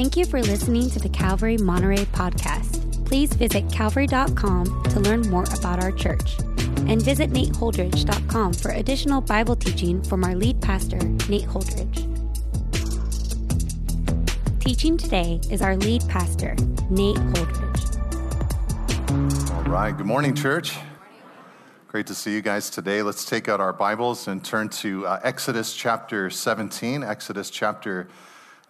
Thank you for listening to the Calvary Monterey podcast. Please visit calvary.com to learn more about our church. And visit nateholdridge.com for additional Bible teaching from our lead pastor, Nate Holdridge. Teaching today is our lead pastor, Nate Holdridge. All right. Good morning, church. Great to see you guys today. Let's take out our Bibles and turn to uh, Exodus chapter 17. Exodus chapter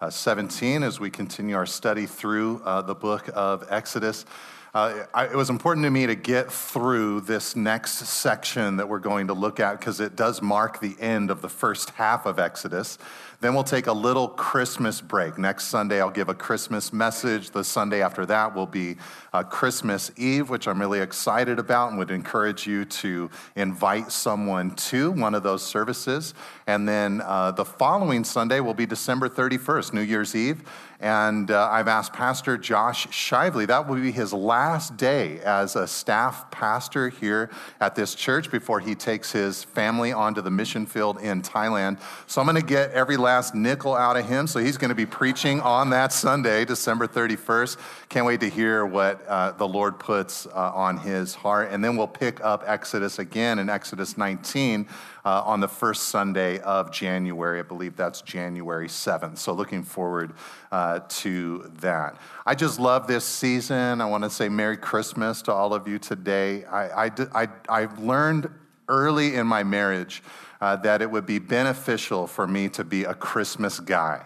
uh, 17 as we continue our study through uh, the book of Exodus. Uh, I, it was important to me to get through this next section that we're going to look at because it does mark the end of the first half of Exodus. Then we'll take a little Christmas break. Next Sunday, I'll give a Christmas message. The Sunday after that will be uh, Christmas Eve, which I'm really excited about and would encourage you to invite someone to one of those services. And then uh, the following Sunday will be December 31st, New Year's Eve. And uh, I've asked Pastor Josh Shively, that will be his last day as a staff pastor here at this church before he takes his family onto the mission field in Thailand. So I'm going to get every last nickel out of him. So he's going to be preaching on that Sunday, December 31st. Can't wait to hear what uh, the Lord puts uh, on his heart. And then we'll pick up Exodus again in Exodus 19 uh, on the first Sunday of January. I believe that's January 7th. So looking forward uh, to that. I just love this season. I want to say Merry Christmas to all of you today. I, I, I, I've learned early in my marriage uh, that it would be beneficial for me to be a Christmas guy.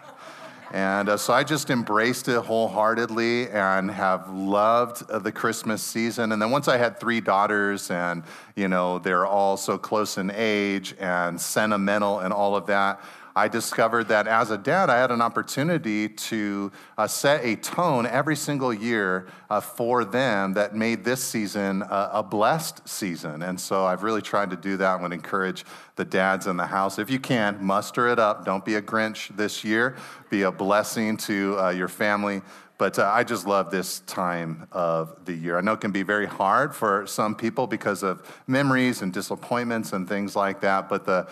And uh, so I just embraced it wholeheartedly and have loved uh, the Christmas season. And then once I had three daughters, and you know they're all so close in age and sentimental and all of that, I discovered that as a dad, I had an opportunity to uh, set a tone every single year uh, for them that made this season uh, a blessed season. And so I've really tried to do that and would encourage the dads in the house. If you can, muster it up. Don't be a Grinch this year. Be a blessing to uh, your family. But uh, I just love this time of the year. I know it can be very hard for some people because of memories and disappointments and things like that. But the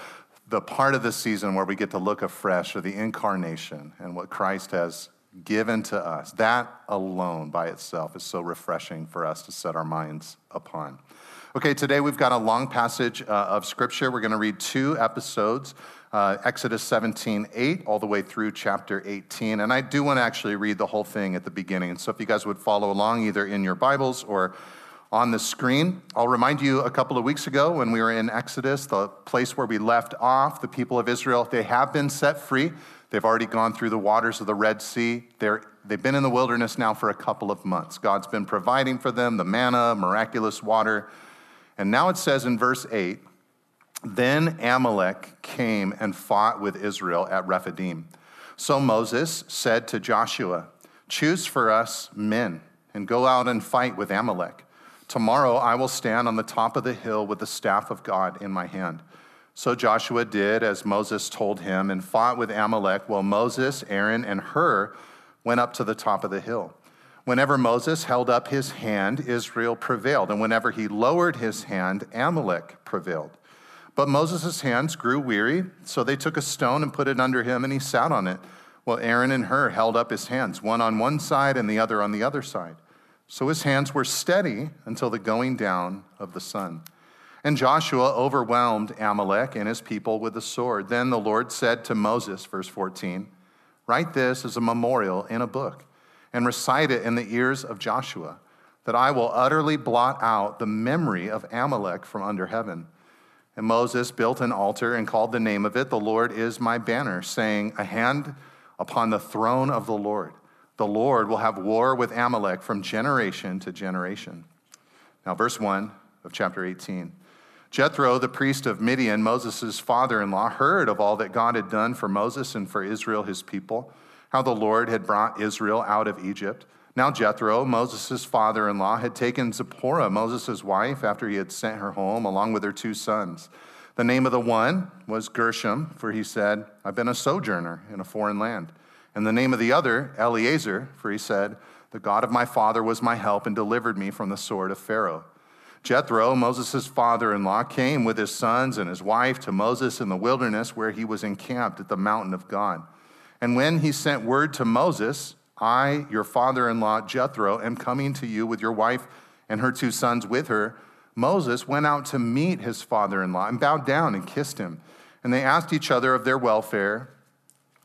the part of the season where we get to look afresh at the incarnation and what Christ has given to us. That alone by itself is so refreshing for us to set our minds upon. Okay, today we've got a long passage uh, of scripture. We're going to read two episodes. Uh, Exodus 17, 8, all the way through chapter 18. And I do want to actually read the whole thing at the beginning. So if you guys would follow along either in your Bibles or on the screen. I'll remind you a couple of weeks ago when we were in Exodus, the place where we left off, the people of Israel, they have been set free. They've already gone through the waters of the Red Sea. They're, they've been in the wilderness now for a couple of months. God's been providing for them the manna, miraculous water. And now it says in verse 8 Then Amalek came and fought with Israel at Rephidim. So Moses said to Joshua, Choose for us men and go out and fight with Amalek. Tomorrow I will stand on the top of the hill with the staff of God in my hand. So Joshua did as Moses told him and fought with Amalek while Moses, Aaron, and Hur went up to the top of the hill. Whenever Moses held up his hand, Israel prevailed, and whenever he lowered his hand, Amalek prevailed. But Moses' hands grew weary, so they took a stone and put it under him, and he sat on it, while Aaron and Hur held up his hands, one on one side and the other on the other side. So his hands were steady until the going down of the sun. And Joshua overwhelmed Amalek and his people with the sword. Then the Lord said to Moses, verse 14, Write this as a memorial in a book and recite it in the ears of Joshua, that I will utterly blot out the memory of Amalek from under heaven. And Moses built an altar and called the name of it, The Lord is my banner, saying, A hand upon the throne of the Lord. The Lord will have war with Amalek from generation to generation. Now, verse 1 of chapter 18. Jethro, the priest of Midian, Moses' father in law, heard of all that God had done for Moses and for Israel, his people, how the Lord had brought Israel out of Egypt. Now, Jethro, Moses' father in law, had taken Zipporah, Moses' wife, after he had sent her home, along with her two sons. The name of the one was Gershom, for he said, I've been a sojourner in a foreign land. And the name of the other, Eleazar, for he said, The God of my father was my help and delivered me from the sword of Pharaoh. Jethro, Moses' father in law, came with his sons and his wife to Moses in the wilderness where he was encamped at the mountain of God. And when he sent word to Moses, I, your father in law, Jethro, am coming to you with your wife and her two sons with her. Moses went out to meet his father in law and bowed down and kissed him. And they asked each other of their welfare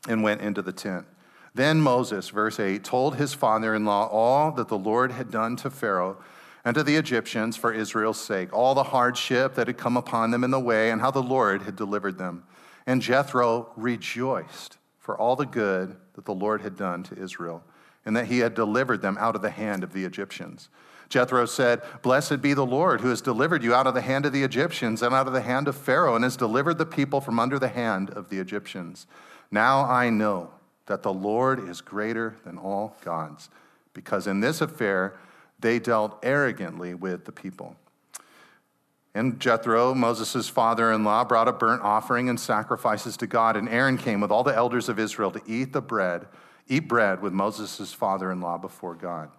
and went into the tent. Then Moses, verse 8, told his father in law all that the Lord had done to Pharaoh and to the Egyptians for Israel's sake, all the hardship that had come upon them in the way, and how the Lord had delivered them. And Jethro rejoiced for all the good that the Lord had done to Israel, and that he had delivered them out of the hand of the Egyptians. Jethro said, Blessed be the Lord who has delivered you out of the hand of the Egyptians and out of the hand of Pharaoh, and has delivered the people from under the hand of the Egyptians. Now I know that the Lord is greater than all gods, because in this affair they dealt arrogantly with the people. And Jethro, Moses' father in law, brought a burnt offering and sacrifices to God. And Aaron came with all the elders of Israel to eat the bread, eat bread with Moses' father in law before God.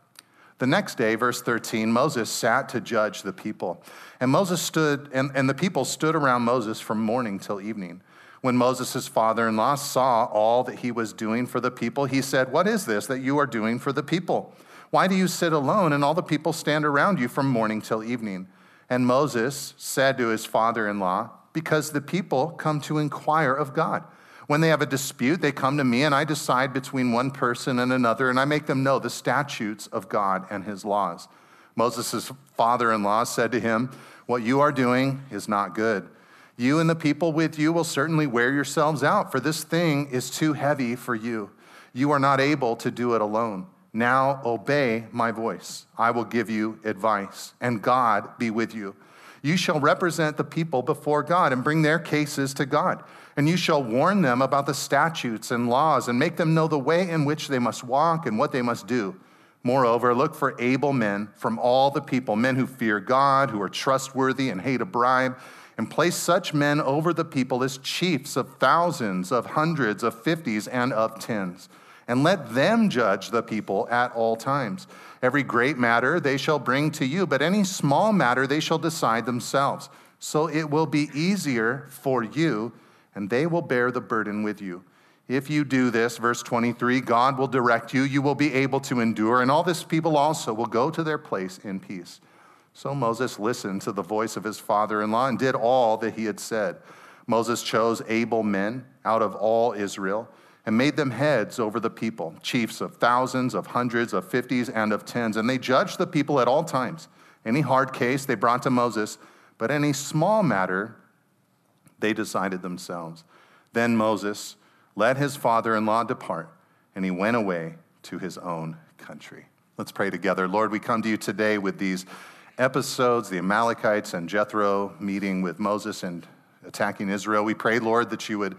The next day, verse 13, Moses sat to judge the people. And Moses stood, and, and the people stood around Moses from morning till evening. When Moses' father in law saw all that he was doing for the people, he said, What is this that you are doing for the people? Why do you sit alone and all the people stand around you from morning till evening? And Moses said to his father in law, Because the people come to inquire of God. When they have a dispute, they come to me, and I decide between one person and another, and I make them know the statutes of God and his laws. Moses' father in law said to him, What you are doing is not good. You and the people with you will certainly wear yourselves out, for this thing is too heavy for you. You are not able to do it alone. Now obey my voice. I will give you advice, and God be with you. You shall represent the people before God and bring their cases to God. And you shall warn them about the statutes and laws and make them know the way in which they must walk and what they must do. Moreover, look for able men from all the people, men who fear God, who are trustworthy and hate a bribe, and place such men over the people as chiefs of thousands, of hundreds, of fifties, and of tens and let them judge the people at all times. Every great matter they shall bring to you, but any small matter they shall decide themselves. So it will be easier for you, and they will bear the burden with you. If you do this, verse 23, God will direct you, you will be able to endure, and all this people also will go to their place in peace. So Moses listened to the voice of his father in law and did all that he had said. Moses chose able men out of all Israel and made them heads over the people, chiefs of thousands, of hundreds, of fifties, and of tens. And they judged the people at all times. Any hard case they brought to Moses, but any small matter they decided themselves. Then Moses let his father in law depart, and he went away to his own country. Let's pray together. Lord, we come to you today with these episodes the Amalekites and Jethro meeting with Moses and attacking Israel. We pray, Lord, that you would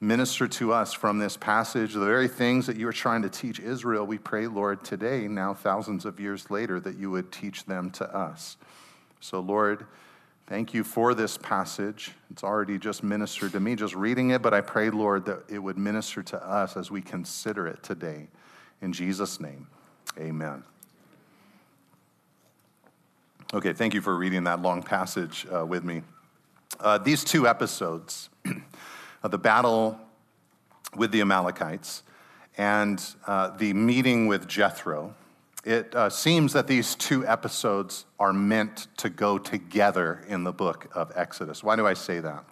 minister to us from this passage, the very things that you are trying to teach Israel. We pray, Lord, today, now thousands of years later, that you would teach them to us. So, Lord, thank you for this passage. It's already just ministered to me just reading it, but I pray, Lord, that it would minister to us as we consider it today. In Jesus' name, amen. Okay, thank you for reading that long passage uh, with me. Uh, these two episodes, the battle with the Amalekites and uh, the meeting with Jethro, it uh, seems that these two episodes are meant to go together in the book of Exodus. Why do I say that?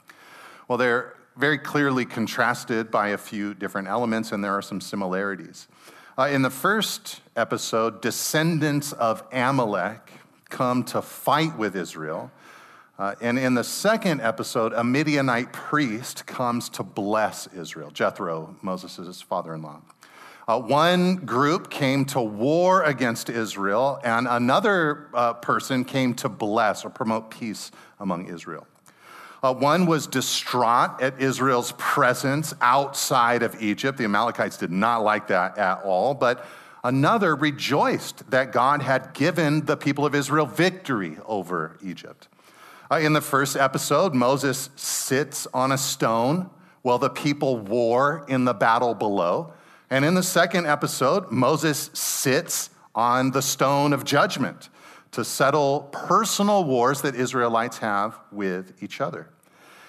Well, they're very clearly contrasted by a few different elements, and there are some similarities. Uh, in the first episode, descendants of Amalek come to fight with Israel. Uh, and in the second episode, a Midianite priest comes to bless Israel, Jethro, Moses' father in law. Uh, one group came to war against Israel, and another uh, person came to bless or promote peace among Israel. Uh, one was distraught at Israel's presence outside of Egypt. The Amalekites did not like that at all, but another rejoiced that God had given the people of Israel victory over Egypt. Uh, in the first episode, Moses sits on a stone while the people war in the battle below. And in the second episode, Moses sits on the stone of judgment to settle personal wars that Israelites have with each other.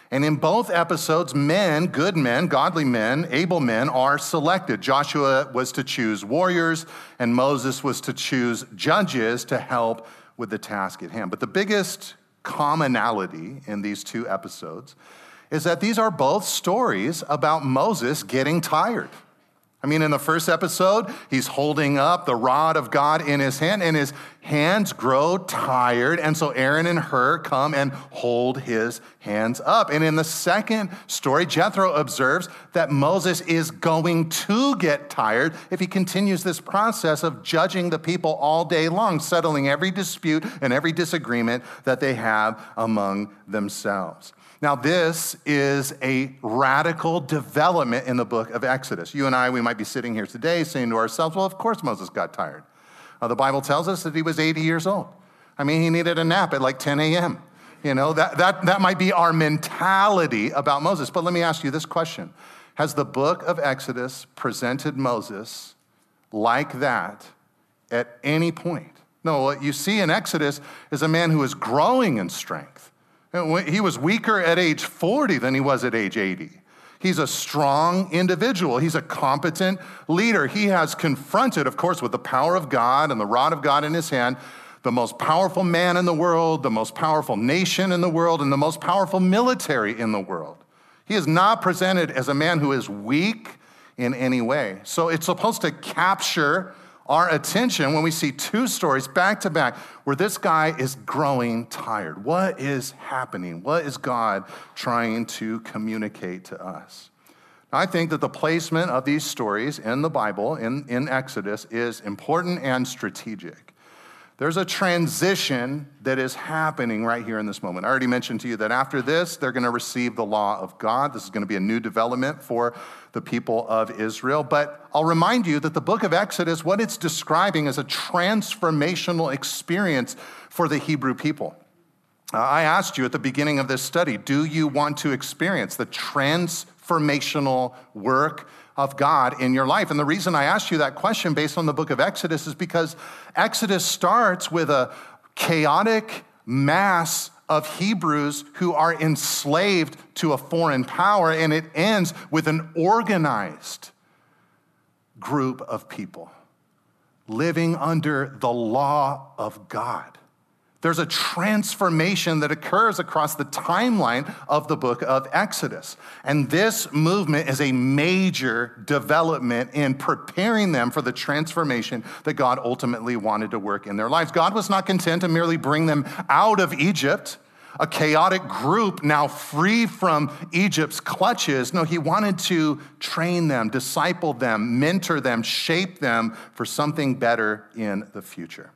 And in both episodes, men, good men, godly men, able men, are selected. Joshua was to choose warriors, and Moses was to choose judges to help with the task at hand. But the biggest commonality in these two episodes is that these are both stories about Moses getting tired. I mean, in the first episode, he's holding up the rod of God in his hand, and his hands grow tired. And so Aaron and Hur come and hold his hands up. And in the second story, Jethro observes that Moses is going to get tired if he continues this process of judging the people all day long, settling every dispute and every disagreement that they have among themselves. Now, this is a radical development in the book of Exodus. You and I, we might be sitting here today saying to ourselves, well, of course Moses got tired. Uh, the Bible tells us that he was 80 years old. I mean, he needed a nap at like 10 a.m. You know, that, that, that might be our mentality about Moses. But let me ask you this question Has the book of Exodus presented Moses like that at any point? No, what you see in Exodus is a man who is growing in strength. Uh, he was weaker at age 40 than he was at age 80. He's a strong individual. He's a competent leader. He has confronted, of course, with the power of God and the rod of God in his hand, the most powerful man in the world, the most powerful nation in the world, and the most powerful military in the world. He is not presented as a man who is weak in any way. So it's supposed to capture our attention when we see two stories back to back where this guy is growing tired. What is happening? What is God trying to communicate to us? I think that the placement of these stories in the Bible, in, in Exodus, is important and strategic. There's a transition that is happening right here in this moment. I already mentioned to you that after this, they're going to receive the law of God. This is going to be a new development for the people of Israel. But I'll remind you that the book of Exodus, what it's describing is a transformational experience for the Hebrew people. Uh, I asked you at the beginning of this study, do you want to experience the transformational work of God in your life? And the reason I asked you that question based on the book of Exodus is because Exodus starts with a chaotic mass of Hebrews who are enslaved to a foreign power, and it ends with an organized group of people living under the law of God. There's a transformation that occurs across the timeline of the book of Exodus. And this movement is a major development in preparing them for the transformation that God ultimately wanted to work in their lives. God was not content to merely bring them out of Egypt, a chaotic group now free from Egypt's clutches. No, he wanted to train them, disciple them, mentor them, shape them for something better in the future.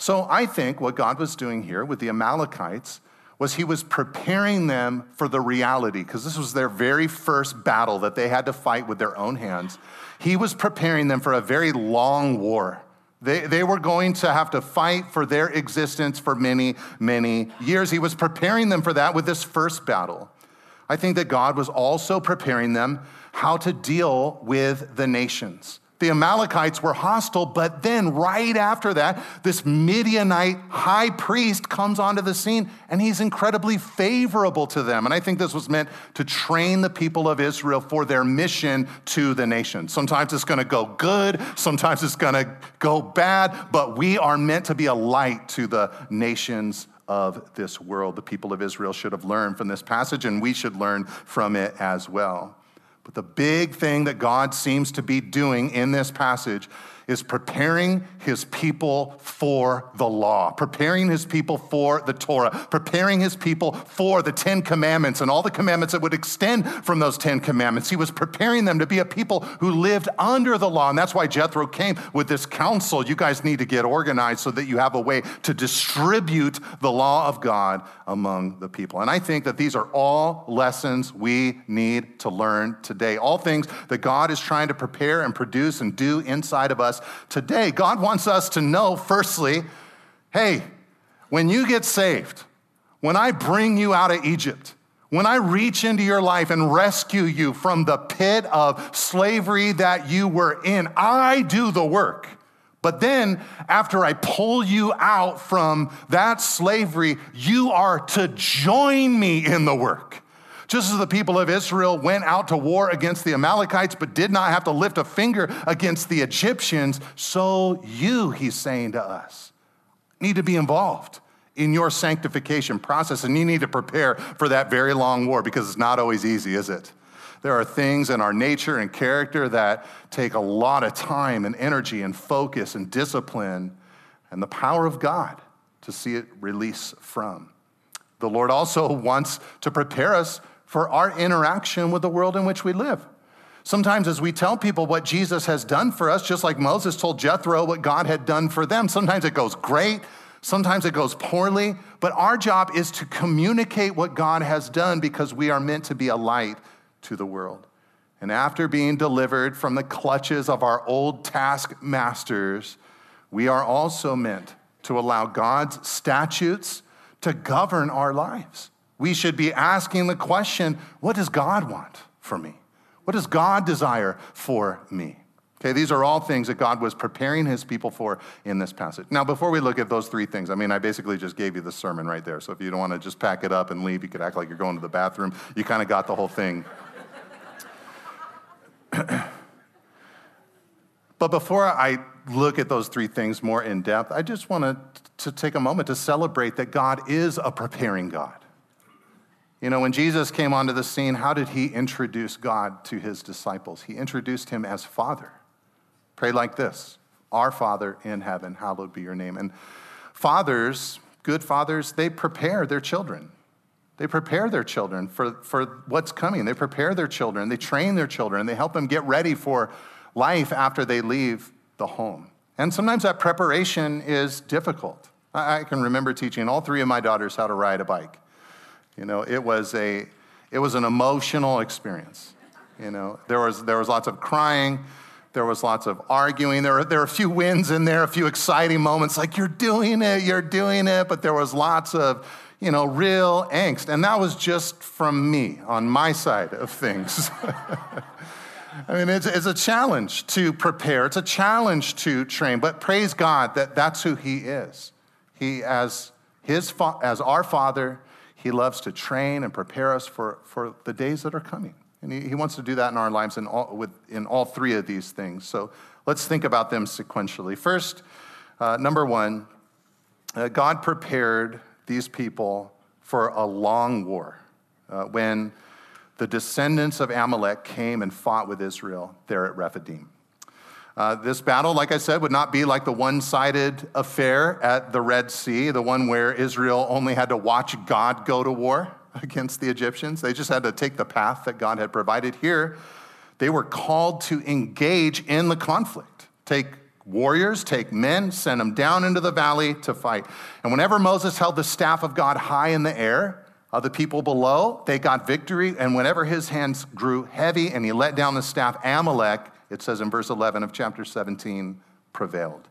So I think what God was doing here with the Amalekites was he was preparing them for the reality, because this was their very first battle that they had to fight with their own hands. He was preparing them for a very long war. They, they were going to have to fight for their existence for many, many years. He was preparing them for that with this first battle. I think that God was also preparing them how to deal with the nations. The Amalekites were hostile, but then right after that, this Midianite high priest comes onto the scene and he's incredibly favorable to them. And I think this was meant to train the people of Israel for their mission to the nation. Sometimes it's going to go good, sometimes it's going to go bad, but we are meant to be a light to the nations of this world. The people of Israel should have learned from this passage, and we should learn from it as well. But the big thing that God seems to be doing in this passage is preparing his people for the law, preparing his people for the Torah, preparing his people for the Ten Commandments and all the commandments that would extend from those Ten Commandments. He was preparing them to be a people who lived under the law. And that's why Jethro came with this counsel. You guys need to get organized so that you have a way to distribute the law of God among the people. And I think that these are all lessons we need to learn today. All things that God is trying to prepare and produce and do inside of us today. God wants us to know, firstly, hey, when you get saved, when I bring you out of Egypt, when I reach into your life and rescue you from the pit of slavery that you were in, I do the work. But then, after I pull you out from that slavery, you are to join me in the work Just as the people of Israel went out to war against the Amalekites but did not have to lift a finger against the Egyptians, so you, he's saying to us, need to be involved in your sanctification process and you need to prepare for that very long war because it's not always easy, is it? There are things in our nature and character that take a lot of time and energy and focus and discipline and the power of God to see it release from. The Lord also wants to prepare us for our interaction with the world in which we live. Sometimes, as we tell people what Jesus has done for us, just like Moses told Jethro what God had done for them, sometimes it goes great, sometimes it goes poorly, but our job is to communicate what God has done because we are meant to be a light to the world. And after being delivered from the clutches of our old taskmasters, we are also meant to allow God's statutes to govern our lives. We should be asking the question what does God want for me? What does God desire for me? Okay, these are all things that God was preparing his people for in this passage. Now, before we look at those three things, I mean, I basically just gave you the sermon right there. So if you don't want to just pack it up and leave, you could act like you're going to the bathroom. You kind of got the whole thing. but before I look at those three things more in depth, I just want to, to take a moment to celebrate that God is a preparing God. You know, when Jesus came onto the scene, how did he introduce God to his disciples? He introduced him as Father. Pray like this Our Father in heaven, hallowed be your name. And fathers, good fathers, they prepare their children. They prepare their children for, for what's coming. They prepare their children. They train their children. They help them get ready for life after they leave the home. And sometimes that preparation is difficult. I can remember teaching all three of my daughters how to ride a bike. You know, it was, a, it was an emotional experience. You know, there was, there was lots of crying. There was lots of arguing. There were, there were a few wins in there, a few exciting moments like, you're doing it, you're doing it. But there was lots of, you know, real angst. And that was just from me on my side of things. I mean, it's, it's a challenge to prepare, it's a challenge to train, but praise God that that's who He is. He, as, his, as our Father, He loves to train and prepare us for, for the days that are coming. And he, he wants to do that in our lives in all, with, in all three of these things. So let's think about them sequentially. First, uh, number one, uh, God prepared these people for a long war. Uh, when the descendants of Amalek came and fought with Israel there at Rephidim. Uh, this battle, like I said, would not be like the one sided affair at the Red Sea, the one where Israel only had to watch God go to war against the Egyptians. They just had to take the path that God had provided. Here, they were called to engage in the conflict, take warriors, take men, send them down into the valley to fight. And whenever Moses held the staff of God high in the air, uh, the people below, they got victory. And whenever his hands grew heavy and he let down the staff, Amalek, it says in verse 11 of chapter 17, prevailed.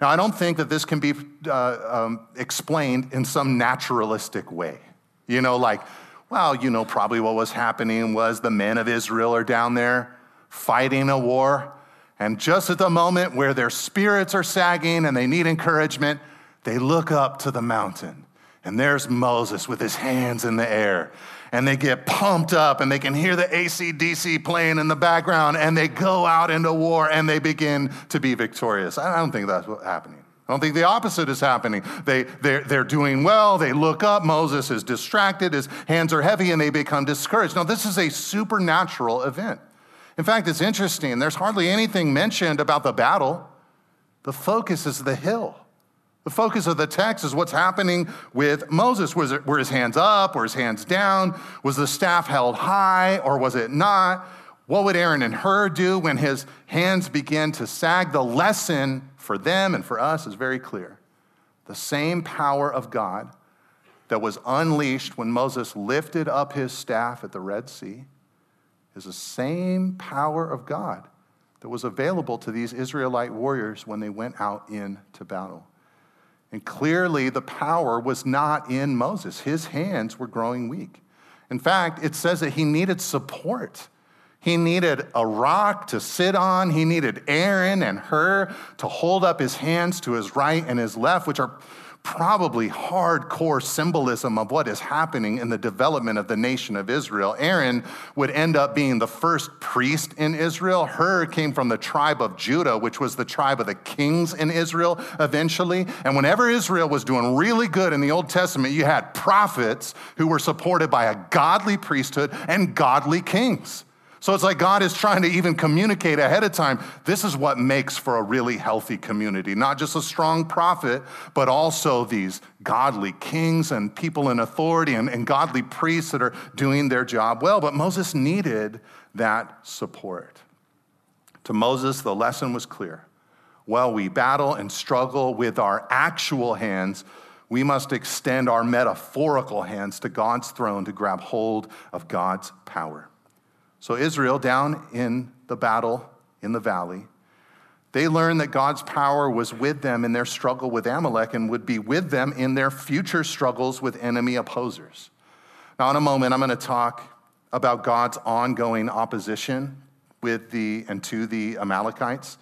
Now, I don't think that this can be uh, um, explained in some naturalistic way. You know, like, well, you know, probably what was happening was the men of Israel are down there fighting a war. And just at the moment where their spirits are sagging and they need encouragement, they look up to the mountain and there's Moses with his hands in the air. And they get pumped up and they can hear the ACDC playing in the background and they go out into war and they begin to be victorious. I don't think that's what's happening. I don't think the opposite is happening. They, they're, they're doing well. They look up. Moses is distracted. His hands are heavy and they become discouraged. Now, this is a supernatural event. In fact, it's interesting. There's hardly anything mentioned about the battle. The focus is the hill. The focus of the text is what's happening with Moses. Was it, were his hands up? Were his hands down? Was the staff held high or was it not? What would Aaron and Hur do when his hands begin to sag? The lesson for them and for us is very clear. The same power of God that was unleashed when Moses lifted up his staff at the Red Sea is the same power of God that was available to these Israelite warriors when they went out into battle. And clearly, the power was not in Moses. His hands were growing weak. In fact, it says that he needed support. He needed a rock to sit on. He needed Aaron and Hur to hold up his hands to his right and his left, which are probably hardcore symbolism of what is happening in the development of the nation of Israel. Aaron would end up being the first priest in Israel. Hur came from the tribe of Judah, which was the tribe of the kings in Israel eventually. And whenever Israel was doing really good in the Old Testament, you had prophets who were supported by a godly priesthood and godly kings. So it's like God is trying to even communicate ahead of time. This is what makes for a really healthy community. Not just a strong prophet, but also these godly kings and people in authority and, and godly priests that are doing their job well. But Moses needed that support. To Moses, the lesson was clear. While we battle and struggle with our actual hands, we must extend our metaphorical hands to God's throne to grab hold of God's power. So, Israel, down in the battle in the valley, they learned that God's power was with them in their struggle with Amalek and would be with them in their future struggles with enemy opposers. Now, in a moment, I'm going to talk about God's ongoing opposition with the and to the Amalekites,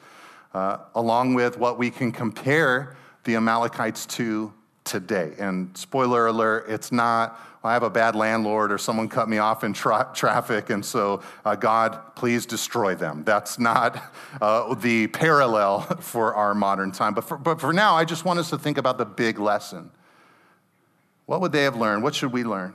uh, along with what we can compare the Amalekites to today. And spoiler alert, it's not I have a bad landlord or someone cut me off in tra- traffic, and so uh, God, please destroy them. That's not uh, the parallel for our modern time. But for, but for now, I just want us to think about the big lesson. What would they have learned? What should we learn?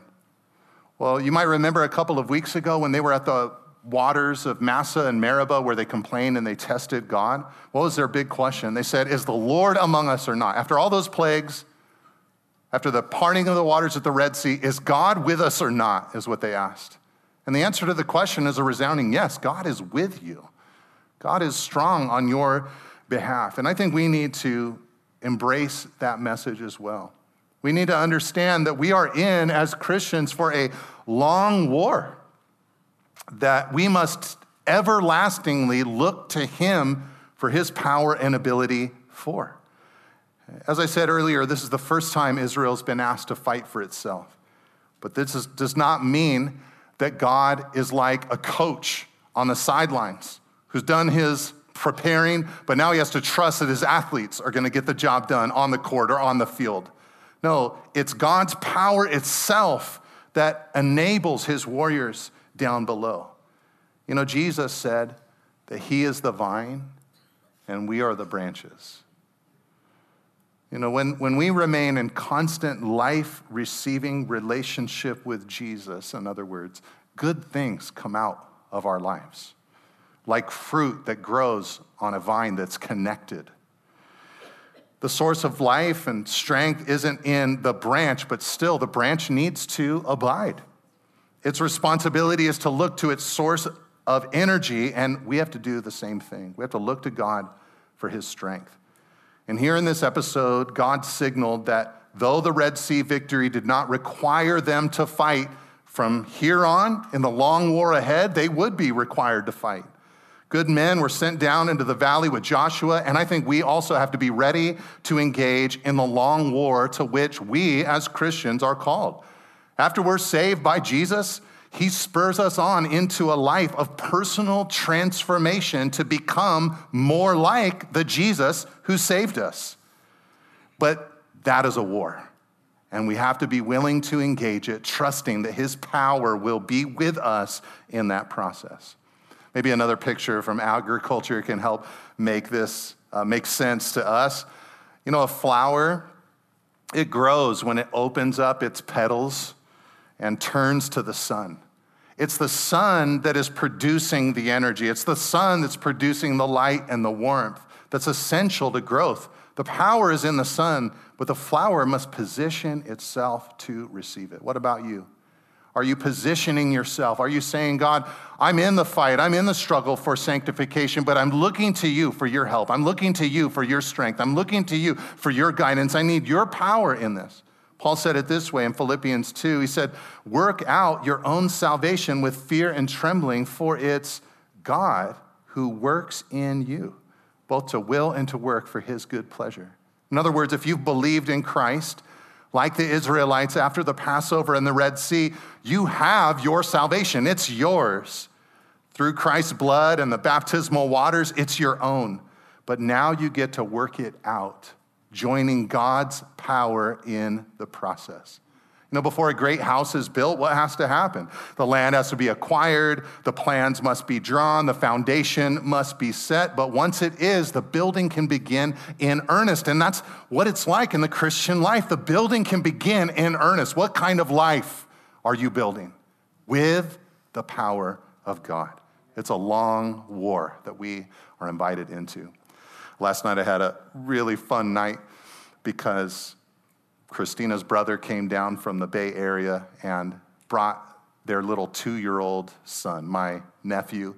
Well, you might remember a couple of weeks ago when they were at the waters of Massah and Meribah where they complained and they tested God. What was their big question? They said, Is the Lord among us or not? After all those plagues, after the parting of the waters at the Red Sea, is God with us or not? Is what they asked. And the answer to the question is a resounding yes, God is with you. God is strong on your behalf. And I think we need to embrace that message as well. We need to understand that we are in, as Christians, for a long war, that we must everlastingly look to Him for His power and ability for. As I said earlier, this is the first time Israel's been asked to fight for itself. But this is, does not mean that God is like a coach on the sidelines who's done his preparing, but now he has to trust that his athletes are going to get the job done on the court or on the field. No, it's God's power itself that enables his warriors down below. You know, Jesus said that he is the vine and we are the branches. You know, when, when we remain in constant life receiving relationship with Jesus, in other words, good things come out of our lives, like fruit that grows on a vine that's connected. The source of life and strength isn't in the branch, but still the branch needs to abide. Its responsibility is to look to its source of energy, and we have to do the same thing. We have to look to God for his strength. And here in this episode, God signaled that though the Red Sea victory did not require them to fight, from here on, in the long war ahead, they would be required to fight. Good men were sent down into the valley with Joshua, and I think we also have to be ready to engage in the long war to which we as Christians are called. After we're saved by Jesus, he spurs us on into a life of personal transformation to become more like the Jesus who saved us. But that is a war. And we have to be willing to engage it, trusting that His power will be with us in that process. Maybe another picture from agriculture can help make this uh, make sense to us. You know, a flower, it grows when it opens up its petals and turns to the sun. It's the sun that is producing the energy. It's the sun that's producing the light and the warmth that's essential to growth. The power is in the sun, but the flower must position itself to receive it. What about you? Are you positioning yourself? Are you saying, God, I'm in the fight, I'm in the struggle for sanctification, but I'm looking to you for your help. I'm looking to you for your strength. I'm looking to you for your guidance. I need your power in this. Paul said it this way in Philippians 2. He said, Work out your own salvation with fear and trembling, for it's God who works in you, both to will and to work for his good pleasure. In other words, if you've believed in Christ, like the Israelites after the Passover and the Red Sea, you have your salvation. It's yours. Through Christ's blood and the baptismal waters, it's your own. But now you get to work it out joining God's power in the process. You know, before a great house is built, what has to happen? The land has to be acquired, the plans must be drawn, the foundation must be set. But once it is, the building can begin in earnest. And that's what it's like in the Christian life. The building can begin in earnest. What kind of life are you building? With the power of God. It's a long war that we are invited into. Last night I had a really fun night because Christina's brother came down from the Bay Area and brought their little two year old son, my nephew,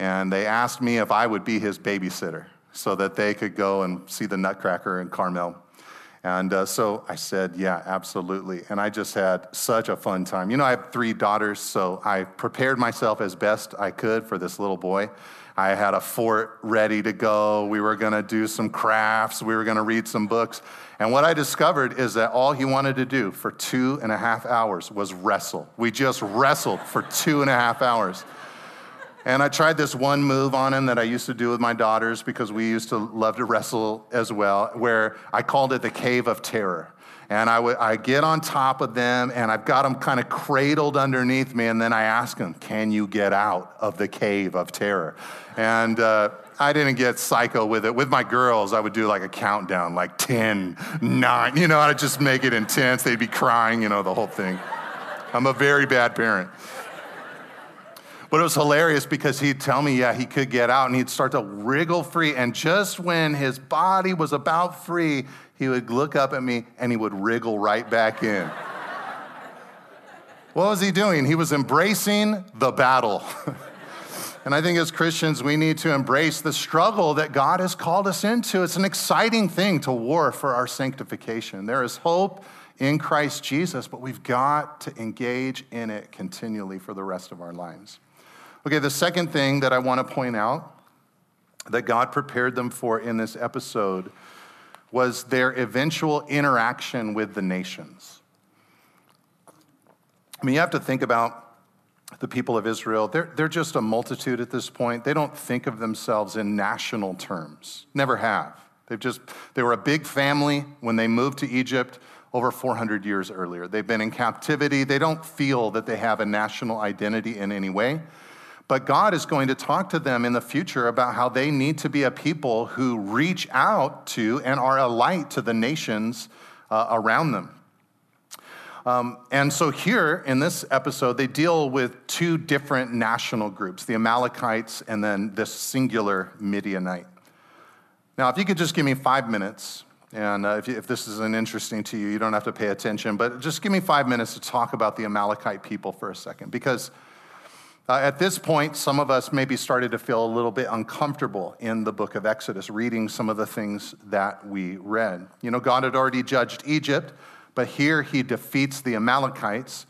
and they asked me if I would be his babysitter so that they could go and see the Nutcracker in Carmel. And uh, so I said, yeah, absolutely. And I just had such a fun time. You know, I have three daughters, so I prepared myself as best I could for this little boy. I had a fort ready to go. We were going to do some crafts. We were going to read some books. And what I discovered is that all he wanted to do for two and a half hours was wrestle. We just wrestled for two and a half hours. And I tried this one move on him that I used to do with my daughters because we used to love to wrestle as well, where I called it the cave of terror and I, w- I get on top of them and I've got them kind of cradled underneath me. And then I ask them, Can you get out of the cave of terror? And uh, I didn't get psycho with it. With my girls, I would do like a countdown, like 10, 9, you know, I'd just make it intense. They'd be crying, you know, the whole thing. I'm a very bad parent. But it was hilarious because he'd tell me, yeah, he could get out and he'd start to wriggle free. And just when his body was about free, he would look up at me and he would wriggle right back in. what was he doing? He was embracing the battle. and I think as Christians, we need to embrace the struggle that God has called us into. It's an exciting thing to war for our sanctification. There is hope in Christ Jesus, but we've got to engage in it continually for the rest of our lives. Okay, the second thing that I want to point out that God prepared them for in this episode was their eventual interaction with the nations. I mean, you have to think about the people of Israel. They're, they're just a multitude at this point. They don't think of themselves in national terms, never have. They've just, they were a big family when they moved to Egypt over 400 years earlier. They've been in captivity. They don't feel that they have a national identity in any way. But God is going to talk to them in the future about how they need to be a people who reach out to and are a light to the nations uh, around them. Um, and so, here in this episode, they deal with two different national groups the Amalekites and then this singular Midianite. Now, if you could just give me five minutes, and uh, if, you, if this isn't interesting to you, you don't have to pay attention, but just give me five minutes to talk about the Amalekite people for a second, because uh, at this point, some of us maybe started to feel a little bit uncomfortable in the book of Exodus, reading some of the things that we read. You know, God had already judged Egypt, but here he defeats the Amalekites.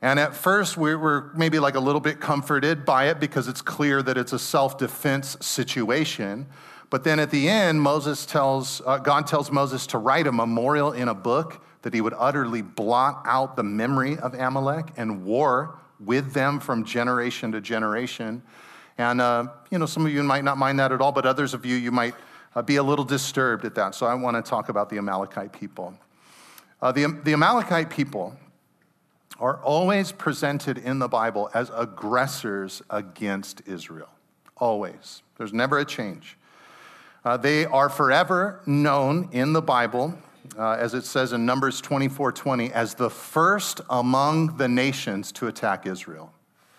And at first, we were maybe like a little bit comforted by it because it's clear that it's a self defense situation. But then at the end, Moses tells, uh, God tells Moses to write a memorial in a book that he would utterly blot out the memory of Amalek and war with them from generation to generation. And, uh, you know, some of you might not mind that at all, but others of you, you might uh, be a little disturbed at that. So I want to talk about the Amalekite people. Uh, the, the Amalekite people are always presented in the Bible as aggressors against Israel. Always. There's never a change. Uh, they are forever known in the Bible uh, as it says in Numbers 24 20, as the first among the nations to attack Israel.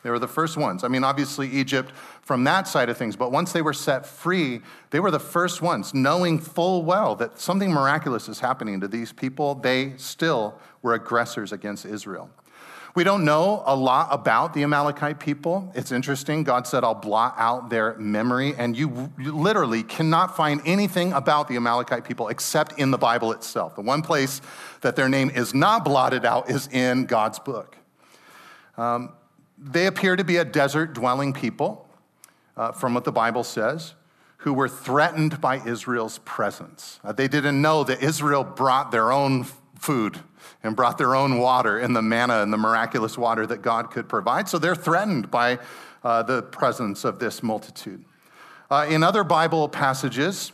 They were the first ones. I mean, obviously, Egypt from that side of things, but once they were set free, they were the first ones, knowing full well that something miraculous is happening to these people. They still were aggressors against Israel. We don't know a lot about the Amalekite people. It's interesting. God said, I'll blot out their memory. And you, you, literally cannot find anything about the Amalekite people except in the Bible itself. The one place that their name is not blotted out is in God's book. Um, they appear to be a desert dwelling people, uh, from what the Bible says, who were threatened by Israel's presence. Uh, they didn't know that Israel brought their own food and brought their own water and the manna and the miraculous water that God could provide. So they're threatened by uh, the presence of this multitude. Uh, in other Bible passages,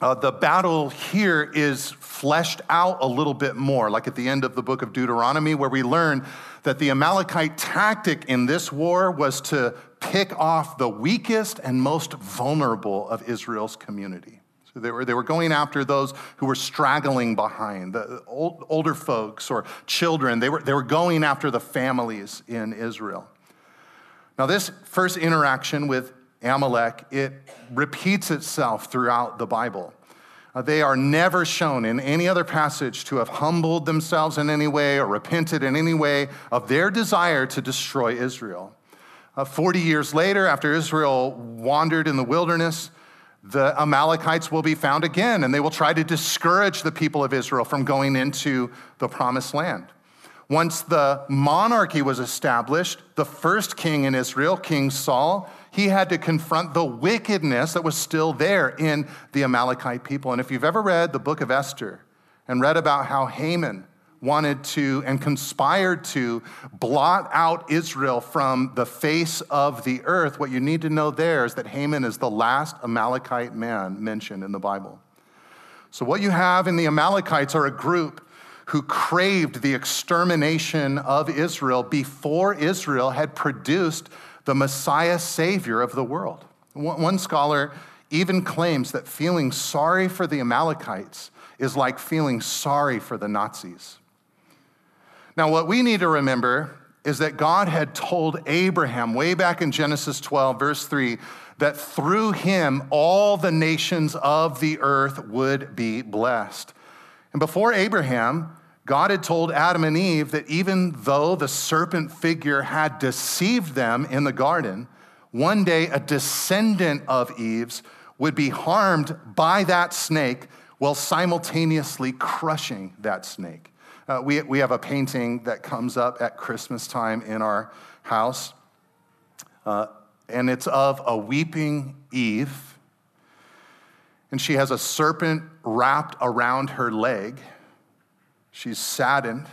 uh, the battle here is fleshed out a little bit more, like at the end of the book of Deuteronomy, where we learn that the Amalekite tactic in this war was to pick off the weakest and most vulnerable of Israel's community. They were, they were going after those who were straggling behind, the old, older folks or children. They were, they were going after the families in Israel. Now, this first interaction with Amalek, it repeats itself throughout the Bible. Uh, they are never shown in any other passage to have humbled themselves in any way or repented in any way of their desire to destroy Israel. Uh, 40 years later, after Israel wandered in the wilderness, the Amalekites will be found again, and they will try to discourage the people of Israel from going into the promised land. Once the monarchy was established, the first king in Israel, King Saul, he had to confront the wickedness that was still there in the Amalekite people. And if you've ever read the book of Esther and read about how Haman wanted to and conspired to blot out Israel from the face of the earth, what you need to know there is that Haman is the last Amalekite man mentioned in the Bible. So, what you have in the Amalekites are a group who craved the extermination of Israel before Israel had produced the Messiah Savior of the world. One scholar even claims that feeling sorry for the Amalekites is like feeling sorry for the Nazis. Now, what we need to remember is that God had told Abraham way back in Genesis 12, verse 3, that through him all the nations of the earth would be blessed. And before Abraham, God had told Adam and Eve that even though the serpent figure had deceived them in the garden, one day a descendant of Eve's would be harmed by that snake while simultaneously crushing that snake. Uh, we, we have a painting that comes up at Christmas time in our house, uh, and it's of a weeping Eve, and she has a serpent wrapped around her leg She's saddened.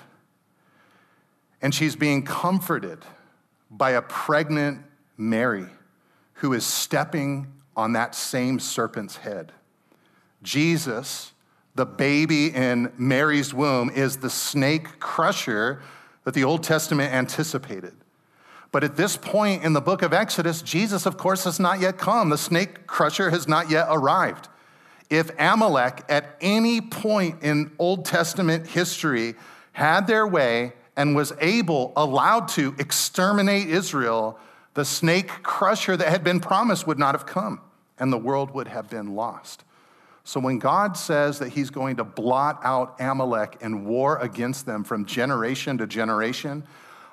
And she's being comforted by a pregnant Mary who is stepping on that same serpent's head. Jesus, the baby in Mary's womb, is the snake crusher that the Old Testament anticipated. But at this point in the book of Exodus, Jesus, of course, has not yet come. The snake crusher has not yet arrived if Amalek at any point in Old Testament history had their way and was able, allowed to exterminate Israel, the snake crusher that had been promised would not have come and the world would have been lost. So when God says that he's going to blot out Amalek and war against them from generation to generation,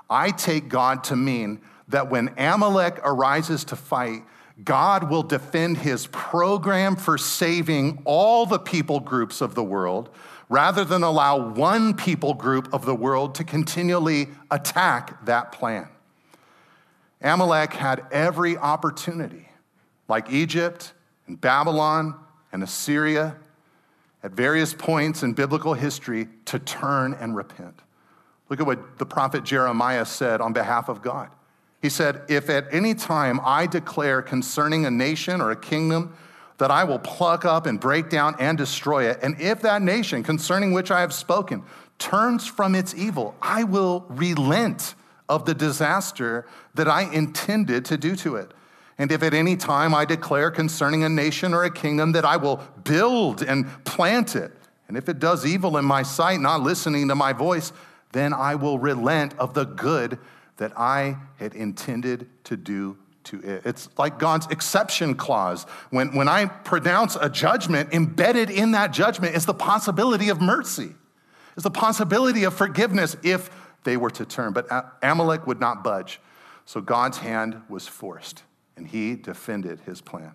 I take God to mean that when Amalek arises to fight, God will defend his program for saving all the people groups of the world rather than allow one people group of the world to continually attack that plan. Amalek had every opportunity, like Egypt and Babylon and Assyria, at various points in biblical history, to turn and repent. Look at what the prophet Jeremiah said on behalf of God. He said, If at any time I declare concerning a nation or a kingdom that I will pluck up and break down and destroy it, and if that nation concerning which I have spoken turns from its evil, I will relent of the disaster that I intended to do to it. And if at any time I declare concerning a nation or a kingdom that I will build and plant it, and if it does evil in my sight, not listening to my voice, then I will relent of the good that I had intended to do to it. It's like God's exception clause. When, when I pronounce a judgment, embedded in that judgment is the possibility of mercy, is the possibility of forgiveness if they were to turn. But Amalek would not budge. So God's hand was forced, and he defended his plan.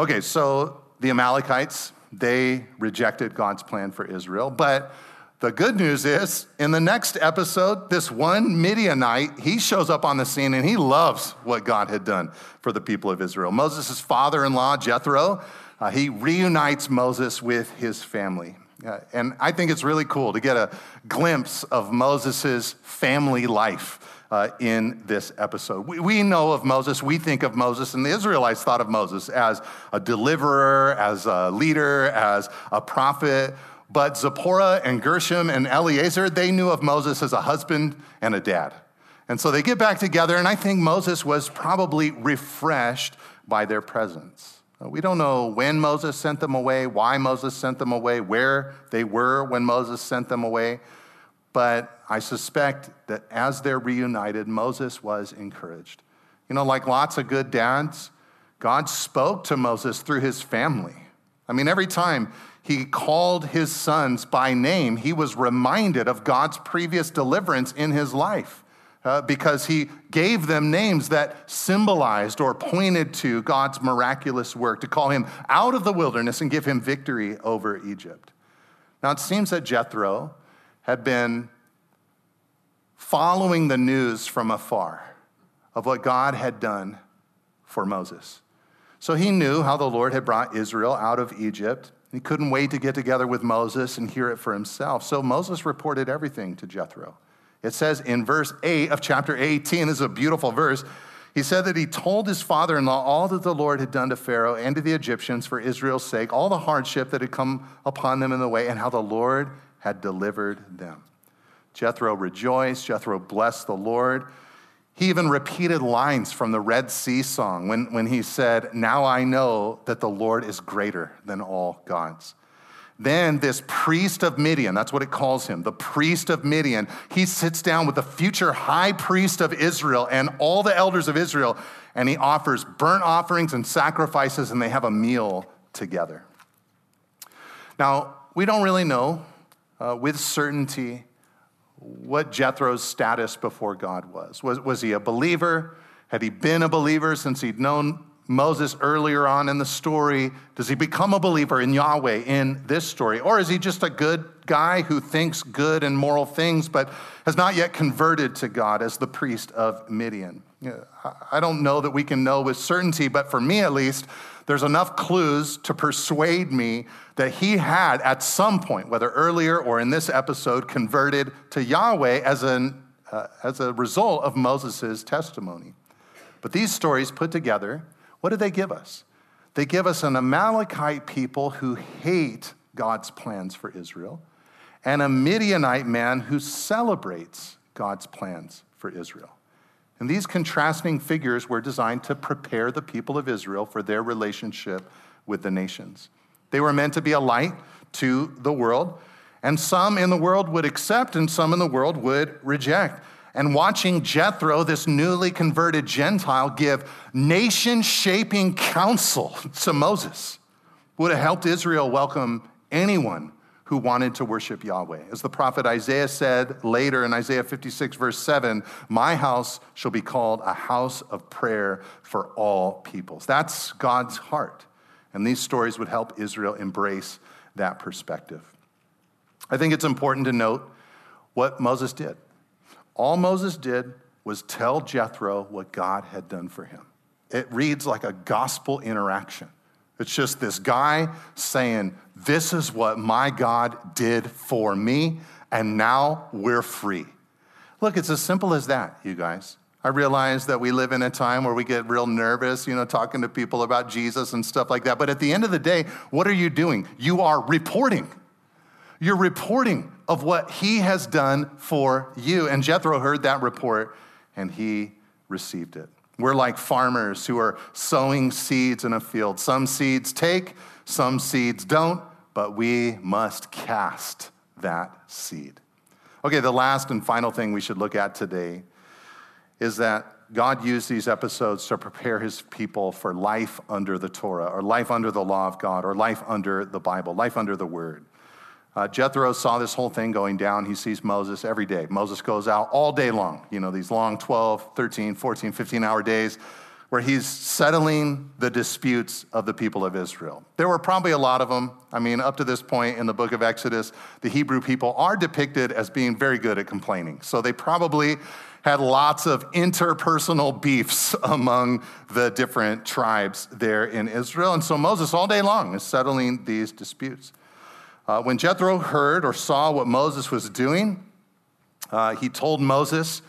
Okay, so the Amalekites, they rejected God's plan for Israel, but the good news is, in the next episode, this one Midianite, he shows up on the scene and he loves what God had done for the people of Israel. Moses' father in law, Jethro, uh, he reunites Moses with his family. Uh, and I think it's really cool to get a glimpse of Moses' family life uh, in this episode. We, we know of Moses, we think of Moses, and the Israelites thought of Moses as a deliverer, as a leader, as a prophet. But Zipporah and Gershom and Eleazar, they knew of Moses as a husband and a dad. And so they get back together, and I think Moses was probably refreshed by their presence. We don't know when Moses sent them away, why Moses sent them away, where they were when Moses sent them away. But I suspect that as they're reunited, Moses was encouraged. You know, like lots of good dads, God spoke to Moses through his family. I mean, every time he called his sons by name, he was reminded of God's previous deliverance in his life. Uh, because he gave them names that symbolized or pointed to God's miraculous work to call him out of the wilderness and give him victory over Egypt. Now, it seems that Jethro had been following the news from afar of what God had done for Moses. So he knew how the Lord had brought Israel out of Egypt. He couldn't wait to get together with Moses and hear it for himself. So Moses reported everything to Jethro. It says in verse 8 of chapter 18, this is a beautiful verse. He said that he told his father in law all that the Lord had done to Pharaoh and to the Egyptians for Israel's sake, all the hardship that had come upon them in the way, and how the Lord had delivered them. Jethro rejoiced. Jethro blessed the Lord. He even repeated lines from the Red Sea song when, when he said, Now I know that the Lord is greater than all gods. Then this priest of Midian, that's what it calls him, the priest of Midian, he sits down with the future high priest of Israel and all the elders of Israel, and he offers burnt offerings and sacrifices, and they have a meal together. Now, we don't really know uh, with certainty what Jethro's status before God was. was. Was he a believer? Had he been a believer since he'd known Moses earlier on in the story? Does he become a believer in Yahweh in this story? Or is he just a good guy who thinks good and moral things but has not yet converted to God as the priest of Midian? I don't know that we can know with certainty, but for me at least, there's enough clues to persuade me that he had at some point, whether earlier or in this episode, converted to Yahweh as, an, uh, as a result of Moses' testimony. But these stories put together, what do they give us? They give us an Amalekite people who hate God's plans for Israel and a Midianite man who celebrates God's plans for Israel. And these contrasting figures were designed to prepare the people of Israel for their relationship with the nations. They were meant to be a light to the world, and some in the world would accept and some in the world would reject. And watching Jethro, this newly converted Gentile, give nation shaping counsel to Moses would have helped Israel welcome anyone who wanted to worship Yahweh. As the prophet Isaiah said later in Isaiah 56, verse 7, My house shall be called a house of prayer for all peoples. That's God's heart. And these stories would help Israel embrace that perspective. I think it's important to note what Moses did. All Moses did was tell Jethro what God had done for him. It reads like a gospel interaction. It's just this guy saying, This is what my God did for me, and now we're free. Look, it's as simple as that, you guys. I realize that we live in a time where we get real nervous, you know, talking to people about Jesus and stuff like that. But at the end of the day, what are you doing? You are reporting. You're reporting of what he has done for you. And Jethro heard that report and he received it. We're like farmers who are sowing seeds in a field. Some seeds take, some seeds don't, but we must cast that seed. Okay, the last and final thing we should look at today is that God used these episodes to prepare his people for life under the Torah, or life under the law of God, or life under the Bible, life under the Word. Uh, Jethro saw this whole thing going down. He sees Moses every day. Moses goes out all day long, you know, these long 12, 13, 14, 15 hour days where he's settling the disputes of the people of Israel. There were probably a lot of them. I mean, up to this point in the book of Exodus, the Hebrew people are depicted as being very good at complaining. So they probably had lots of interpersonal beefs among the different tribes there in Israel. And so Moses, all day long, is settling these disputes. Uh, when Jethro heard or saw what Moses was doing, uh, he told Moses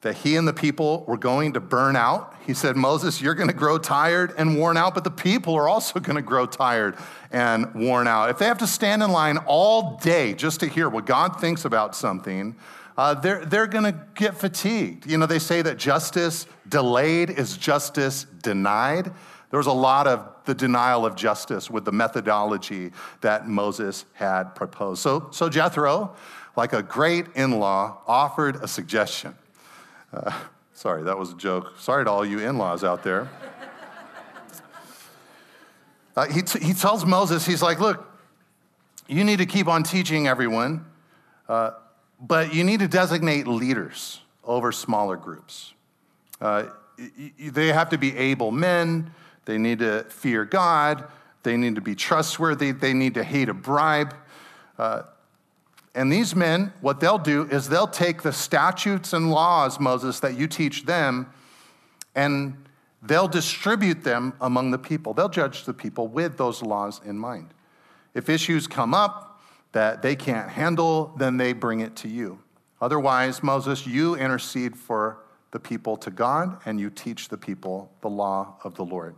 that he and the people were going to burn out. He said, Moses, you're going to grow tired and worn out, but the people are also going to grow tired and worn out. If they have to stand in line all day just to hear what God thinks about something, uh, they're, they're going to get fatigued. You know, they say that justice delayed is justice denied. There was a lot of the denial of justice with the methodology that Moses had proposed. So, so Jethro, like a great in law, offered a suggestion. Uh, sorry, that was a joke. Sorry to all you in laws out there. Uh, he, t- he tells Moses, he's like, look, you need to keep on teaching everyone, uh, but you need to designate leaders over smaller groups. Uh, they have to be able men, they need to fear God, they need to be trustworthy, they need to hate a bribe. Uh, and these men, what they'll do is they'll take the statutes and laws, Moses, that you teach them, and they'll distribute them among the people. They'll judge the people with those laws in mind. If issues come up that they can't handle, then they bring it to you. Otherwise, Moses, you intercede for the people to God and you teach the people the law of the Lord.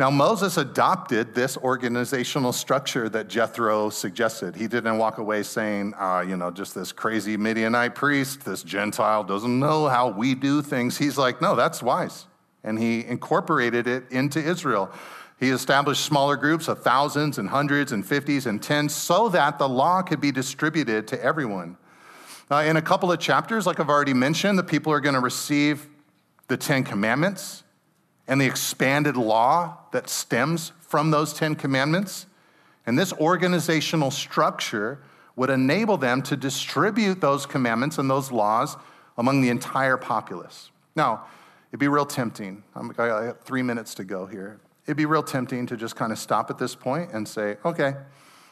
Now, Moses adopted this organizational structure that Jethro suggested. He didn't walk away saying, uh, you know, just this crazy Midianite priest, this Gentile doesn't know how we do things. He's like, no, that's wise. And he incorporated it into Israel. He established smaller groups of thousands and hundreds and fifties and tens so that the law could be distributed to everyone. Uh, in a couple of chapters, like I've already mentioned, the people are going to receive the Ten Commandments and the expanded law that stems from those Ten Commandments. And this organizational structure would enable them to distribute those commandments and those laws among the entire populace. Now, it'd be real tempting. I'm, I got three minutes to go here. It'd be real tempting to just kind of stop at this point and say, okay,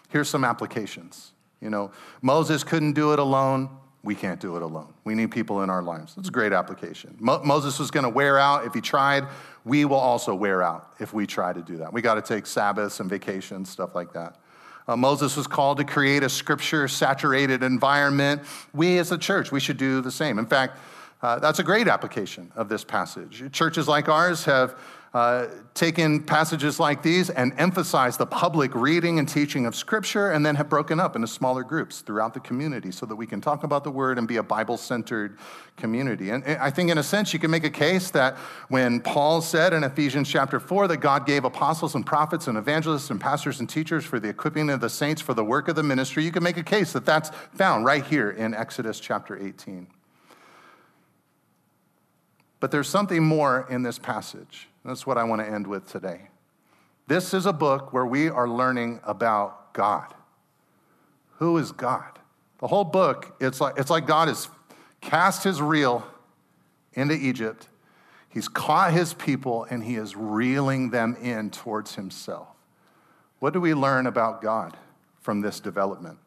here's some applications. You know, Moses couldn't do it alone we can't do it alone. We need people in our lives. It's a great application. Mo- Moses was going to wear out if he tried. We will also wear out if we try to do that. We got to take Sabbaths and vacations, stuff like that. Uh, Moses was called to create a scripture saturated environment. We as a church, we should do the same. In fact, uh, that's a great application of this passage. Churches like ours have uh, taken passages like these and emphasized the public reading and teaching of Scripture, and then have broken up into smaller groups throughout the community so that we can talk about the Word and be a Bible centered community. And I think, in a sense, you can make a case that when Paul said in Ephesians chapter 4 that God gave apostles and prophets and evangelists and pastors and teachers for the equipping of the saints for the work of the ministry, you can make a case that that's found right here in Exodus chapter 18. But there's something more in this passage. That's what I want to end with today. This is a book where we are learning about God. Who is God? The whole book, it's like, it's like God has cast his reel into Egypt. He's caught his people and he is reeling them in towards himself. What do we learn about God from this development?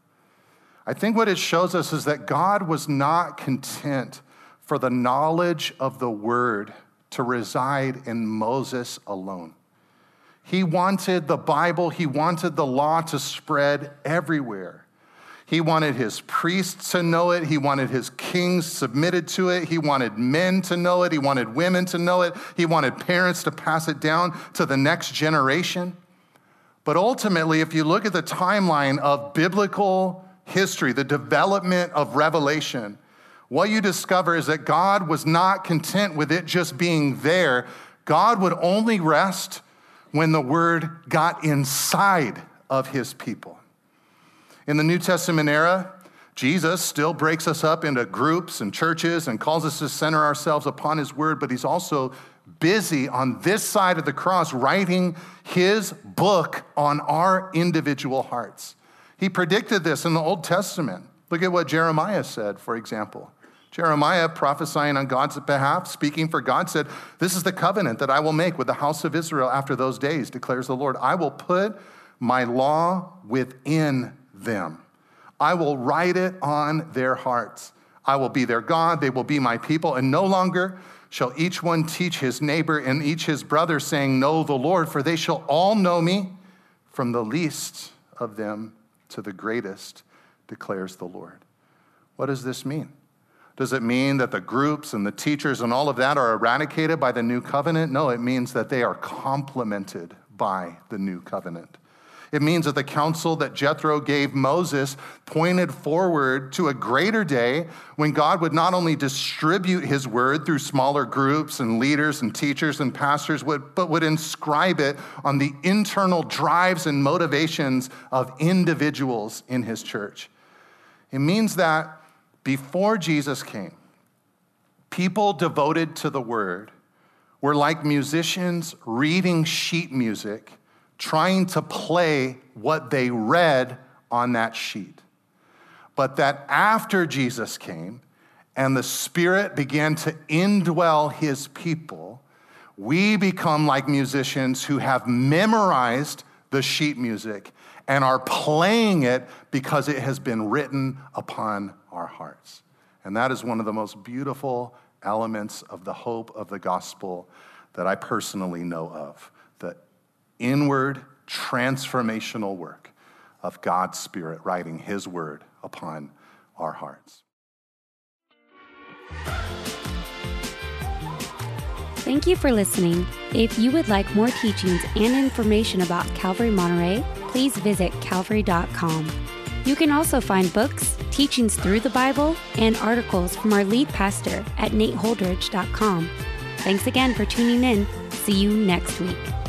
I think what it shows us is that God was not content for the knowledge of the word to reside in Moses alone. He wanted the Bible, he wanted the law to spread everywhere. He wanted his priests to know it. He wanted his kings submitted to it. He wanted men to know it. He wanted women to know it. He wanted parents to pass it down to the next generation. But ultimately, if you look at the timeline of biblical history, the development of revelation, what you discover is that God was not content with it just being there. God would only rest when the word got inside of his people. In the New Testament era, Jesus still breaks us up into groups and churches and calls us to center ourselves upon his word, but he's also busy on this side of the cross writing his book on our individual hearts. He predicted this in the Old Testament. Look at what Jeremiah said, for example. Jeremiah, prophesying on God's behalf, speaking for God, said, This is the covenant that I will make with the house of Israel after those days, declares the Lord. I will put my law within them, I will write it on their hearts. I will be their God, they will be my people, and no longer shall each one teach his neighbor and each his brother, saying, Know the Lord, for they shall all know me, from the least of them to the greatest, declares the Lord. What does this mean? Does it mean that the groups and the teachers and all of that are eradicated by the new covenant? No, it means that they are complemented by the new covenant. It means that the counsel that Jethro gave Moses pointed forward to a greater day when God would not only distribute his word through smaller groups and leaders and teachers and pastors, but would inscribe it on the internal drives and motivations of individuals in his church. It means that before Jesus came, people devoted to the word were like musicians reading sheet music trying to play what they read on that sheet. But that after Jesus came and the Spirit began to indwell his people, we become like musicians who have memorized the sheet music and are playing it because it has been written upon our hearts. And that is one of the most beautiful elements of the hope of the gospel that I personally know of. The inward transformational work of God's Spirit writing His word upon our hearts. Thank you for listening. If you would like more teachings and information about Calvary Monterey, please visit calvary.com. You can also find books, teachings through the Bible, and articles from our lead pastor at nateholdridge.com. Thanks again for tuning in. See you next week.